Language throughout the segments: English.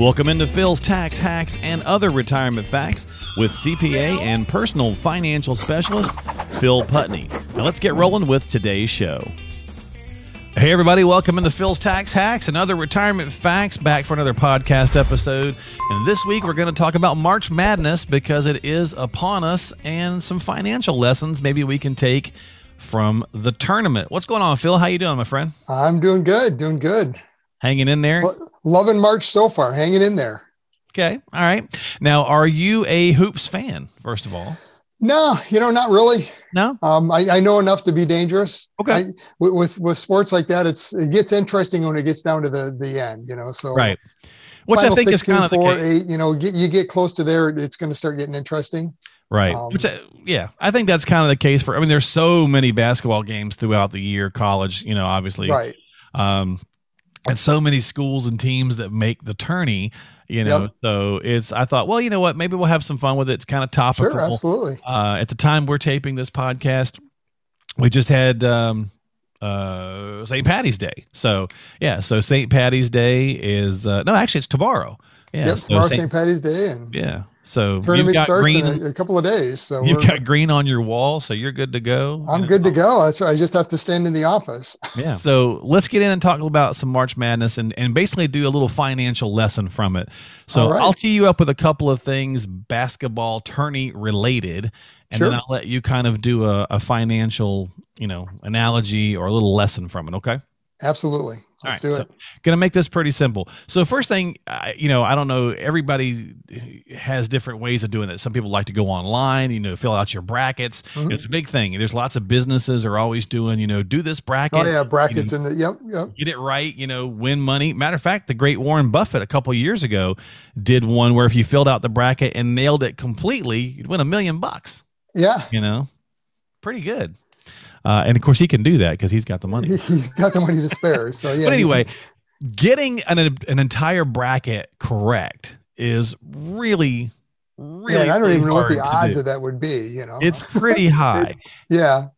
Welcome into Phil's Tax Hacks and Other Retirement Facts with CPA and personal financial specialist Phil Putney. Now let's get rolling with today's show. Hey, everybody, welcome into Phil's Tax Hacks and Other Retirement Facts, back for another podcast episode. And this week we're going to talk about March Madness because it is upon us and some financial lessons maybe we can take from the tournament. What's going on, Phil? How you doing, my friend? I'm doing good, doing good. Hanging in there? loving March so far, hanging in there. Okay. All right. Now, are you a hoops fan, first of all? No, you know, not really. No. Um, I, I know enough to be dangerous. Okay. I, with, with, with sports like that, it's it gets interesting when it gets down to the the end. You know, so right. Which I think 16, is kind of four, eight. You know, get, you get close to there, it's going to start getting interesting. Right. Um, Which, uh, yeah, I think that's kind of the case for. I mean, there's so many basketball games throughout the year, college. You know, obviously. Right. Um, and so many schools and teams that make the tourney you know yep. so it's i thought well you know what maybe we'll have some fun with it. It's kind of topical. Sure, absolutely. Uh, at the time we're taping this podcast we just had um, uh, st patty's day. So yeah so st patty's day is uh, no actually it's tomorrow. Yeah yep, so tomorrow st patty's day and yeah so tournament you've got starts green, in a, a, couple of days. So you've got green on your wall, so you're good to go. I'm good to go. That's right. I just have to stand in the office. Yeah. So let's get in and talk about some March Madness and, and basically do a little financial lesson from it. So right. I'll tee you up with a couple of things basketball tourney related, and sure. then I'll let you kind of do a, a financial, you know, analogy or a little lesson from it. Okay. Absolutely. Let's do it. So, gonna make this pretty simple. So first thing, you know, I don't know. Everybody has different ways of doing it. Some people like to go online, you know, fill out your brackets. Mm-hmm. It's a big thing. There's lots of businesses are always doing, you know, do this bracket. Oh yeah, brackets you know, in the yep, yep. Get it right, you know, win money. Matter of fact, the great Warren Buffett a couple years ago did one where if you filled out the bracket and nailed it completely, you'd win a million bucks. Yeah, you know, pretty good. Uh, and of course, he can do that because he's got the money. He's got the money to spare. So yeah. but anyway, getting an an entire bracket correct is really really. Yeah, I don't even know what the odds of that would be. You know, it's pretty high. it, yeah.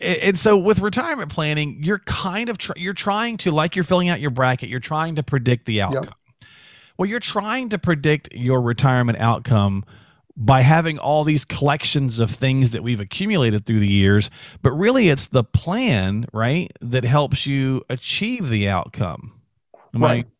And so with retirement planning, you're kind of tr- you're trying to like you're filling out your bracket, you're trying to predict the outcome. Yep. Well, you're trying to predict your retirement outcome by having all these collections of things that we've accumulated through the years, but really it's the plan, right, that helps you achieve the outcome. Am right. I-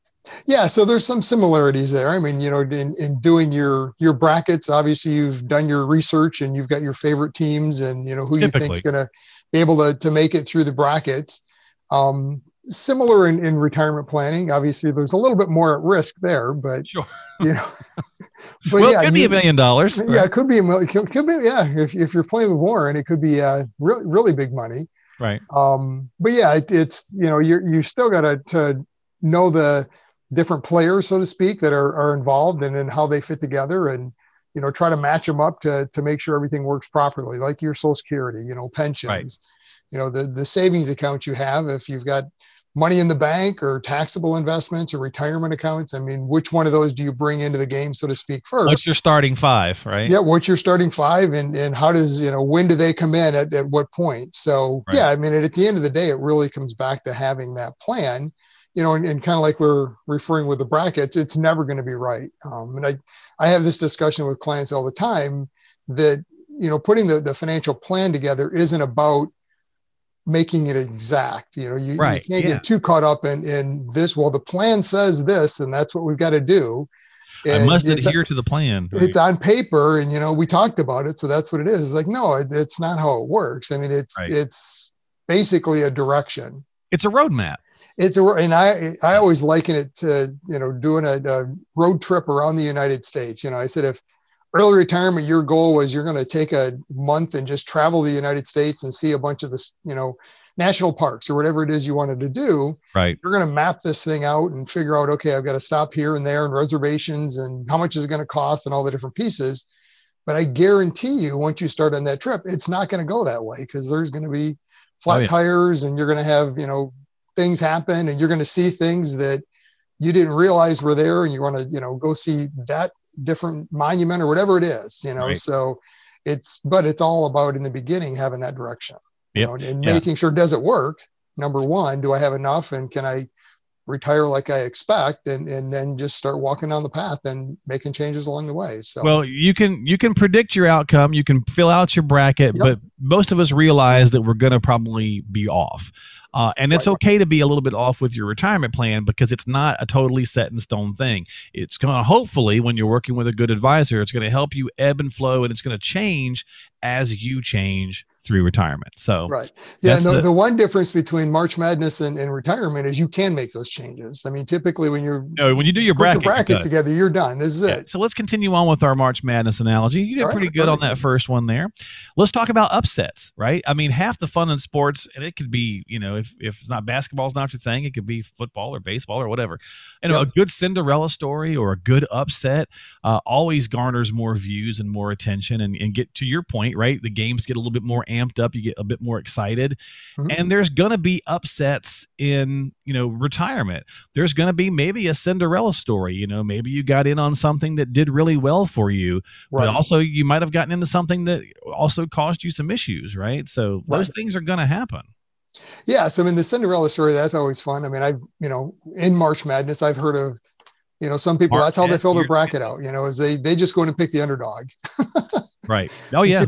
yeah, so there's some similarities there. I mean, you know, in, in doing your your brackets, obviously you've done your research and you've got your favorite teams and you know who Typically. you think's going to be able to to make it through the brackets. Um, similar in, in retirement planning. Obviously, there's a little bit more at risk there, but sure. you know, but well, yeah, it could be a million dollars. Yeah, right? it could be a million. Could, could be yeah. If, if you're playing with Warren, it could be uh, really really big money. Right. Um, but yeah, it, it's you know you you still got to to know the different players, so to speak, that are are involved and then how they fit together and you know try to match them up to to make sure everything works properly, like your Social Security, you know, pensions. Right. You know the the savings account you have if you've got money in the bank or taxable investments or retirement accounts? I mean, which one of those do you bring into the game, so to speak, first? What's your starting five, right? Yeah, what's your starting five, and and how does you know when do they come in at, at what point? So right. yeah, I mean, at the end of the day, it really comes back to having that plan. You know, and, and kind of like we're referring with the brackets, it's never going to be right. Um, and I, I have this discussion with clients all the time that you know putting the, the financial plan together isn't about making it exact. You know, you, right. you can't yeah. get too caught up in, in this. Well, the plan says this, and that's what we've got to do. And I must uh, adhere to the plan. Right? It's on paper, and you know we talked about it, so that's what it is. It's like no, it, it's not how it works. I mean, it's right. it's basically a direction. It's a roadmap. It's a and I I always liken it to you know doing a, a road trip around the United States. You know, I said if early retirement, your goal was you're going to take a month and just travel the United States and see a bunch of the, you know, national parks or whatever it is you wanted to do. Right. You're going to map this thing out and figure out, okay, I've got to stop here and there and reservations and how much is it going to cost and all the different pieces. But I guarantee you, once you start on that trip, it's not going to go that way because there's going to be flat oh, yeah. tires and you're going to have, you know, things happen and you're going to see things that you didn't realize were there and you want to, you know, go see that different monument or whatever it is, you know. Right. So it's but it's all about in the beginning having that direction. Yep. You know, and yeah. making sure does it work? Number one, do I have enough and can I retire like I expect and and then just start walking down the path and making changes along the way. So Well, you can you can predict your outcome, you can fill out your bracket, yep. but most of us realize that we're going to probably be off. Uh, and it's okay to be a little bit off with your retirement plan because it's not a totally set in stone thing. It's going to hopefully, when you're working with a good advisor, it's going to help you ebb and flow and it's going to change as you change through retirement. So right, yeah. The, the, the, one difference between March Madness and, and, retirement is you can make those changes. I mean, typically when you're no, when you do your bracket, your bracket together, you're done. This is yeah. it. So let's continue on with our March Madness analogy. You did All pretty right, good on that first one there. Let's talk about upsets, right? I mean, half the fun in sports, and it could be, you know, if if it's not basketball is not your thing, it could be football or baseball or whatever. And yep. a good Cinderella story or a good upset uh, always garners more views and more attention, and, and get to your point, right? The games get a little bit more amped up. You get a bit more excited. Mm-hmm. And there's going to be upsets in, you know, retirement. There's going to be maybe a Cinderella story, you know, maybe you got in on something that did really well for you, right. but also you might have gotten into something that also caused you some issues, right? So right. those things are going to happen. Yeah, so I mean the Cinderella story that's always fun. I mean, I've you know in March Madness I've heard of you know some people March that's how they fill their bracket out. You know, is they they just go in and pick the underdog. right. Oh yeah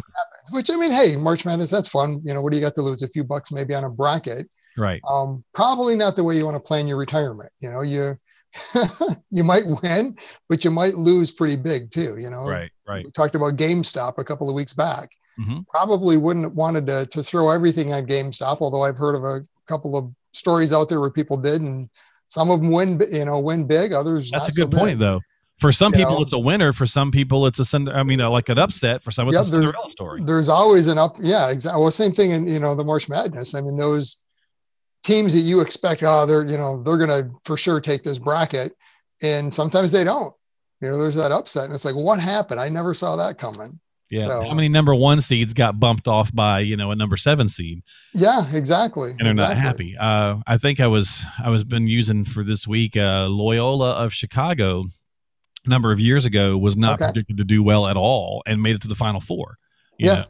which I mean, hey, March Madness, that's fun. You know, what do you got to lose? A few bucks maybe on a bracket. Right. Um, probably not the way you want to plan your retirement. You know, you you might win, but you might lose pretty big too. You know, right, right. We talked about GameStop a couple of weeks back. Mm-hmm. Probably wouldn't have wanted to to throw everything on GameStop, although I've heard of a couple of stories out there where people did, and some of them win. You know, win big. Others. That's a good so point, though. For some people, know, it's a winner. For some people, it's a cinder. I mean, uh, like an upset. For some, it's yeah, a Cinderella story. There's always an up. Yeah, exactly. Well, same thing in you know the March Madness. I mean, those teams that you expect, oh, they're you know they're gonna for sure take this bracket, and sometimes they don't. You know, there's that upset, and it's like, what happened? I never saw that coming. Yeah. So, How many number one seeds got bumped off by you know a number seven seed? Yeah, exactly. And they're exactly. not happy. Uh, I think I was I was been using for this week uh, Loyola of Chicago number of years ago was not okay. predicted to do well at all and made it to the final four. yeah. Know,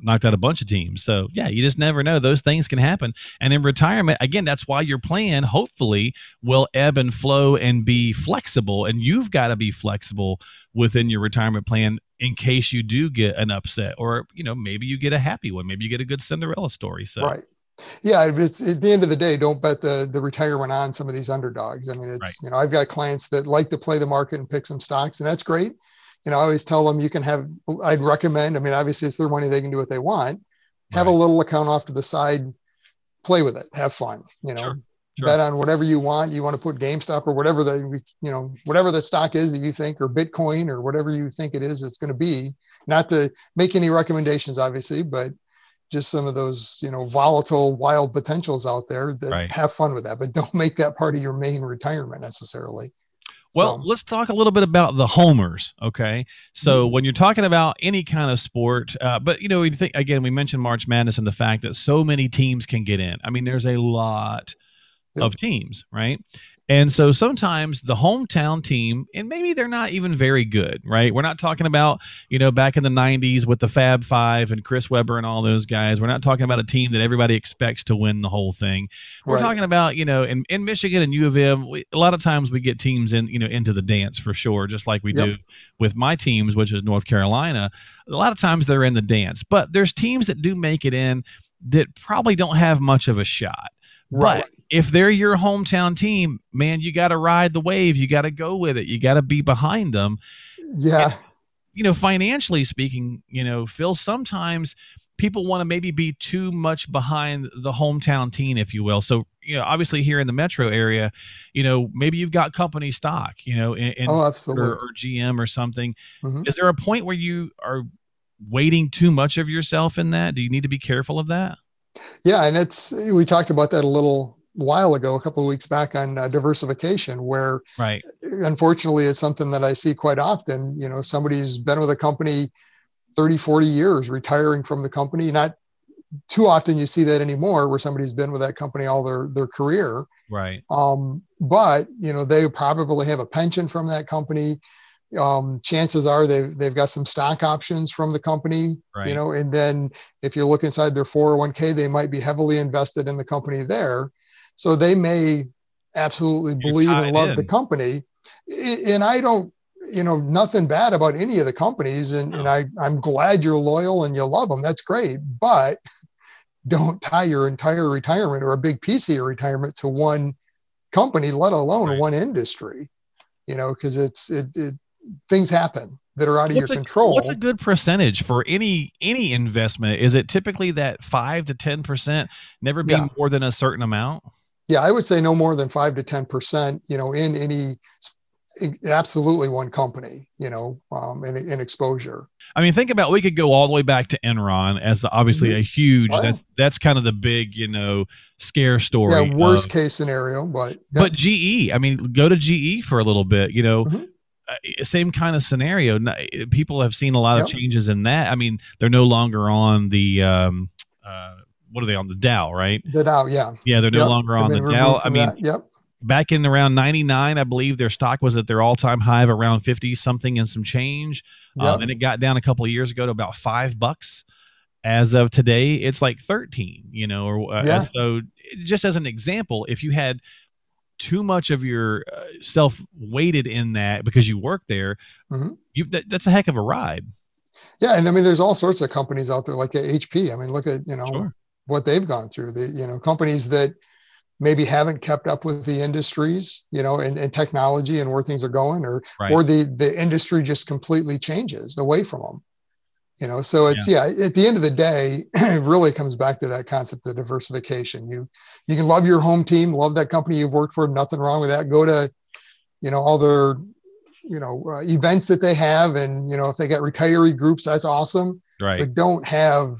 knocked out a bunch of teams. So yeah, you just never know. Those things can happen. And in retirement, again, that's why your plan hopefully will ebb and flow and be flexible. And you've got to be flexible within your retirement plan in case you do get an upset or, you know, maybe you get a happy one. Maybe you get a good Cinderella story. So right. Yeah, it's at the end of the day, don't bet the the retirement on some of these underdogs. I mean, it's right. you know, I've got clients that like to play the market and pick some stocks, and that's great. You know, I always tell them you can have. I'd recommend. I mean, obviously it's their money; they can do what they want. Have right. a little account off to the side, play with it, have fun. You know, sure. Sure. bet on whatever you want. You want to put GameStop or whatever the you know whatever the stock is that you think, or Bitcoin or whatever you think it is, it's going to be. Not to make any recommendations, obviously, but just some of those you know volatile wild potentials out there that right. have fun with that but don't make that part of your main retirement necessarily well, so. let's talk a little bit about the homers. Okay, so mm-hmm. when you're talking about any kind of sport, uh, but you know, we think again, we mentioned March Madness and the fact that so many teams can get in. I mean, there's a lot of teams, right? And so sometimes the hometown team, and maybe they're not even very good, right? We're not talking about, you know, back in the 90s with the Fab Five and Chris Webber and all those guys. We're not talking about a team that everybody expects to win the whole thing. We're right. talking about, you know, in, in Michigan and U of M, we, a lot of times we get teams in, you know, into the dance for sure, just like we yep. do with my teams, which is North Carolina. A lot of times they're in the dance, but there's teams that do make it in that probably don't have much of a shot. Right. But if they're your hometown team, man, you got to ride the wave. You got to go with it. You got to be behind them. Yeah. And, you know, financially speaking, you know, Phil, sometimes people want to maybe be too much behind the hometown team, if you will. So, you know, obviously here in the metro area, you know, maybe you've got company stock, you know, in, in oh, absolutely. Or, or, GM or something. Mm-hmm. Is there a point where you are weighting too much of yourself in that? Do you need to be careful of that? Yeah, and it's we talked about that a little while ago, a couple of weeks back on uh, diversification, where right. unfortunately it's something that I see quite often. You know, somebody's been with a company 30, 40 years, retiring from the company. Not too often you see that anymore, where somebody's been with that company all their their career. Right. Um, but you know, they probably have a pension from that company. Um, chances are they've they've got some stock options from the company, right. you know, and then if you look inside their 401k, they might be heavily invested in the company there. So they may absolutely believe and love in. the company. And I don't, you know, nothing bad about any of the companies. And, and I, I'm glad you're loyal and you love them. That's great. But don't tie your entire retirement or a big piece of your retirement to one company, let alone right. one industry, you know, because it's, it, it, things happen that are out of what's your a, control. What's a good percentage for any any investment? Is it typically that five to ten percent, never be yeah. more than a certain amount? Yeah, I would say no more than five to ten percent. You know, in any absolutely one company, you know, um, in, in exposure. I mean, think about we could go all the way back to Enron as the, obviously mm-hmm. a huge. Oh, that's, that's kind of the big, you know, scare story. Yeah, worst case scenario, but yeah. but GE. I mean, go to GE for a little bit. You know, mm-hmm. Uh, same kind of scenario. People have seen a lot yep. of changes in that. I mean, they're no longer on the um, uh, what are they on the Dow, right? The Dow, yeah, yeah. They're no yep. longer on the Dow. I mean, that. yep. Back in around '99, I believe their stock was at their all-time high of around fifty something and some change, um, yep. um, and it got down a couple of years ago to about five bucks. As of today, it's like thirteen. You know, or uh, yeah. so just as an example, if you had too much of your uh, self weighted in that because you work there, mm-hmm. you that, that's a heck of a ride. Yeah, and I mean, there's all sorts of companies out there like HP. I mean, look at you know sure. What they've gone through. The you know companies that maybe haven't kept up with the industries, you know, and, and technology and where things are going, or right. or the the industry just completely changes away from them you know so it's yeah. yeah. at the end of the day it really comes back to that concept of diversification you you can love your home team love that company you've worked for nothing wrong with that go to you know all their you know uh, events that they have and you know if they got retiree groups that's awesome right but don't have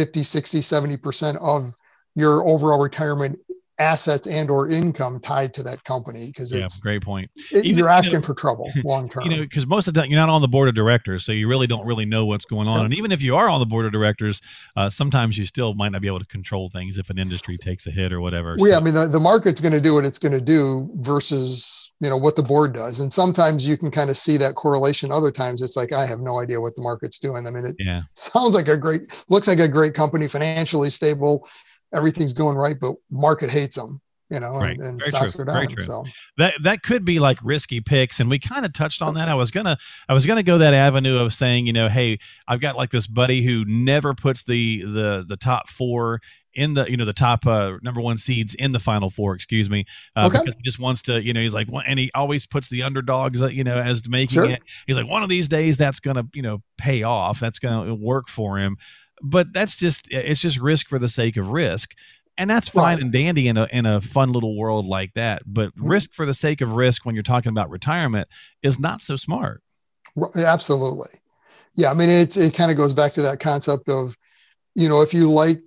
50 60 70% of your overall retirement assets and or income tied to that company because yeah, it's great point. It, Even, you're asking you know, for trouble long term. You know, because most of the time you're not on the board of directors, so you really don't really know what's going on. Yeah. And even if you are on the board of directors, uh, sometimes you still might not be able to control things if an industry takes a hit or whatever. Well, so. yeah, I mean the, the market's going to do what it's going to do versus you know what the board does, and sometimes you can kind of see that correlation. Other times it's like I have no idea what the market's doing. I mean, it yeah. sounds like a great, looks like a great company, financially stable everything's going right, but market hates them you know, right. and, and stocks true. are down. So that that could be like risky picks, and we kind of touched on that. I was gonna I was gonna go that avenue of saying, you know, hey, I've got like this buddy who never puts the the the top four in the you know the top uh, number one seeds in the final four excuse me uh, okay. because he just wants to you know he's like and he always puts the underdogs uh, you know as making sure. it he's like one of these days that's gonna you know pay off that's gonna work for him but that's just it's just risk for the sake of risk and that's fine right. and dandy in a in a fun little world like that. But mm-hmm. risk for the sake of risk when you're talking about retirement is not so smart. Absolutely, yeah. I mean, it's it kind of goes back to that concept of, you know, if you like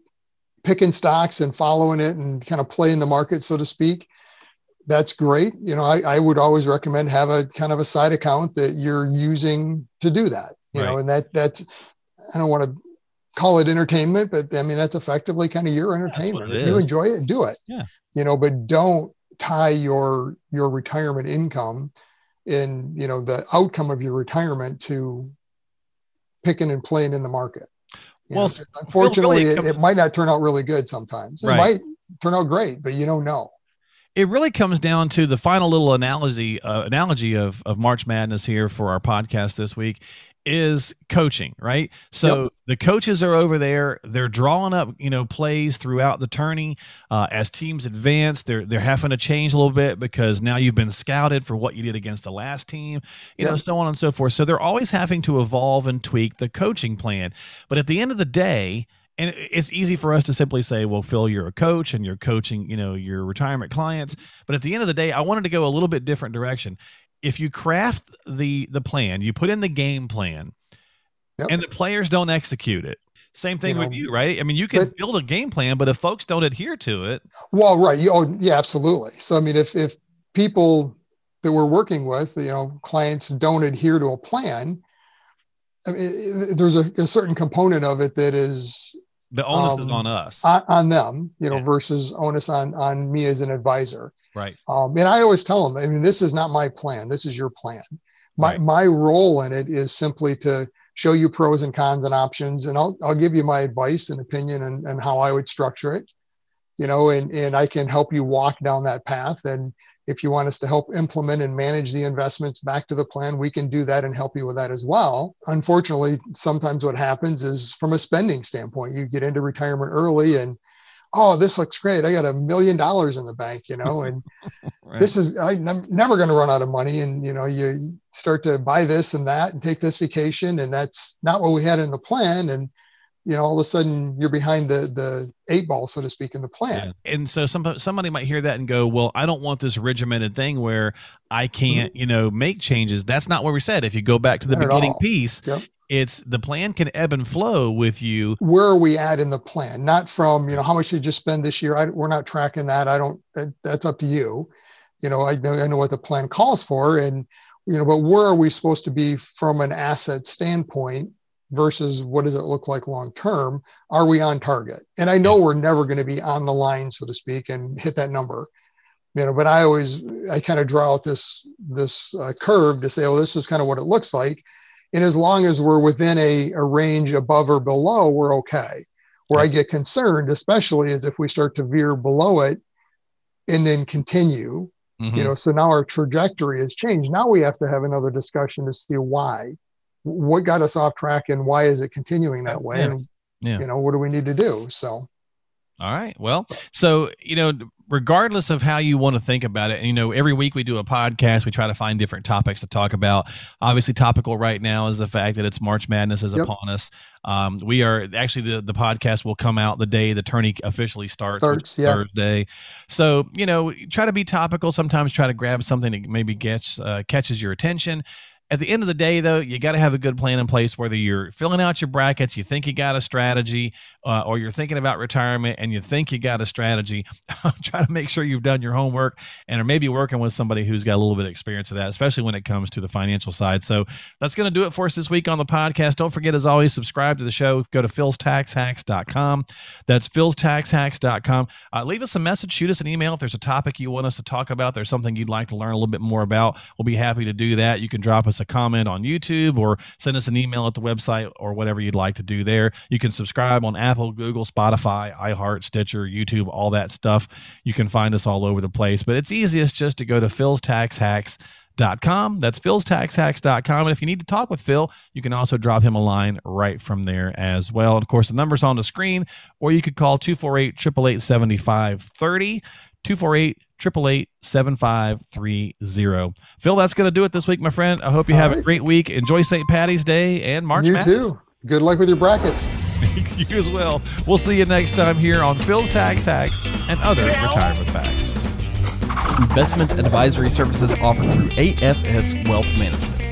picking stocks and following it and kind of playing the market, so to speak, that's great. You know, I, I would always recommend have a kind of a side account that you're using to do that. You right. know, and that that's I don't want to call it entertainment, but I mean that's effectively kind of your entertainment. If is. you enjoy it, do it. Yeah. You know, but don't tie your your retirement income in you know the outcome of your retirement to picking and playing in the market. You well, know, unfortunately, really it, it, might not turn out really good sometimes. It right. might turn out great, but you don't know. It really comes down to the final little analogy uh, analogy of of March Madness here for our podcast this week is coaching, right? So yep. the coaches are over there; they're drawing up, you know, plays throughout the tourney. Uh, as teams advance, they're they're having to change a little bit because now you've been scouted for what you did against the last team, you yep. know, so on and so forth. So they're always having to evolve and tweak the coaching plan. But at the end of the day, and it's easy for us to simply say, well, Phil, you're a coach and you're coaching, you know, your retirement clients. But at the end of the day, I wanted to go a little bit different direction if you craft the the plan, you put in the game plan, yep. and the players don't execute it. Same thing you with you, right? I mean, you can but, build a game plan, but if folks don't adhere to it, well, right? You, oh, yeah, absolutely. So, I mean, if if people that we're working with, you know, clients don't adhere to a plan, I mean, there's a, a certain component of it that is the onus um, is on us, on, on them, you know, yeah. versus onus on on me as an advisor. Right. Um, and I always tell them, I mean, this is not my plan. This is your plan. My right. my role in it is simply to show you pros and cons and options, and I'll I'll give you my advice and opinion and, and how I would structure it. you know, and, and I can help you walk down that path. And if you want us to help implement and manage the investments back to the plan, we can do that and help you with that as well. Unfortunately, sometimes what happens is from a spending standpoint, you get into retirement early and oh, this looks great. I got a million dollars in the bank, you know, and right. this is, I'm never going to run out of money. And, you know, you start to buy this and that and take this vacation. And that's not what we had in the plan. And you know all of a sudden you're behind the the eight ball so to speak in the plan yeah. and so some, somebody might hear that and go well i don't want this regimented thing where i can't mm-hmm. you know make changes that's not what we said if you go back to the not beginning piece yep. It's the plan can ebb and flow with you. Where are we at in the plan? Not from you know how much did you just spend this year? I, we're not tracking that. I don't that, that's up to you. You know I know, I know what the plan calls for and you know but where are we supposed to be from an asset standpoint versus what does it look like long term? Are we on target? And i know we're never going to be on the line so to speak and hit that number. You know but i always i kind of draw out this this uh, curve to say oh this is kind of what it looks like and as long as we're within a, a range above or below we're okay where i get concerned especially is if we start to veer below it and then continue mm-hmm. you know so now our trajectory has changed now we have to have another discussion to see why what got us off track and why is it continuing that way? Yeah. And, yeah. you know, what do we need to do? So, all right. Well, so, you know, regardless of how you want to think about it, and, you know, every week we do a podcast. We try to find different topics to talk about. Obviously, topical right now is the fact that it's March Madness is yep. upon us. Um, we are actually the the podcast will come out the day the tourney officially starts, starts yeah. Thursday. So you know, try to be topical. Sometimes try to grab something that maybe gets uh, catches your attention at the end of the day, though, you got to have a good plan in place. Whether you're filling out your brackets, you think you got a strategy, uh, or you're thinking about retirement and you think you got a strategy, try to make sure you've done your homework and are maybe working with somebody who's got a little bit of experience of that, especially when it comes to the financial side. So that's going to do it for us this week on the podcast. Don't forget, as always, subscribe to the show. Go to philstaxhacks.com. That's philstaxhacks.com. Uh, leave us a message, shoot us an email if there's a topic you want us to talk about. There's something you'd like to learn a little bit more about. We'll be happy to do that. You can drop us a comment on YouTube or send us an email at the website or whatever you'd like to do there. You can subscribe on Apple, Google, Spotify, iHeart, Stitcher, YouTube, all that stuff. You can find us all over the place, but it's easiest just to go to Phil's Tax Hacks. Dot com. That's Phil's Tax Hacks.com. And if you need to talk with Phil, you can also drop him a line right from there as well. And of course, the number's on the screen, or you could call 248 888 7530. 248 888 7530. Phil, that's going to do it this week, my friend. I hope you have right. a great week. Enjoy St. Patty's Day and March You Madness. too. Good luck with your brackets. you as well. We'll see you next time here on Phil's Tax Hacks and other Phil. retirement facts. Investment advisory services offered through AFS Wealth Management.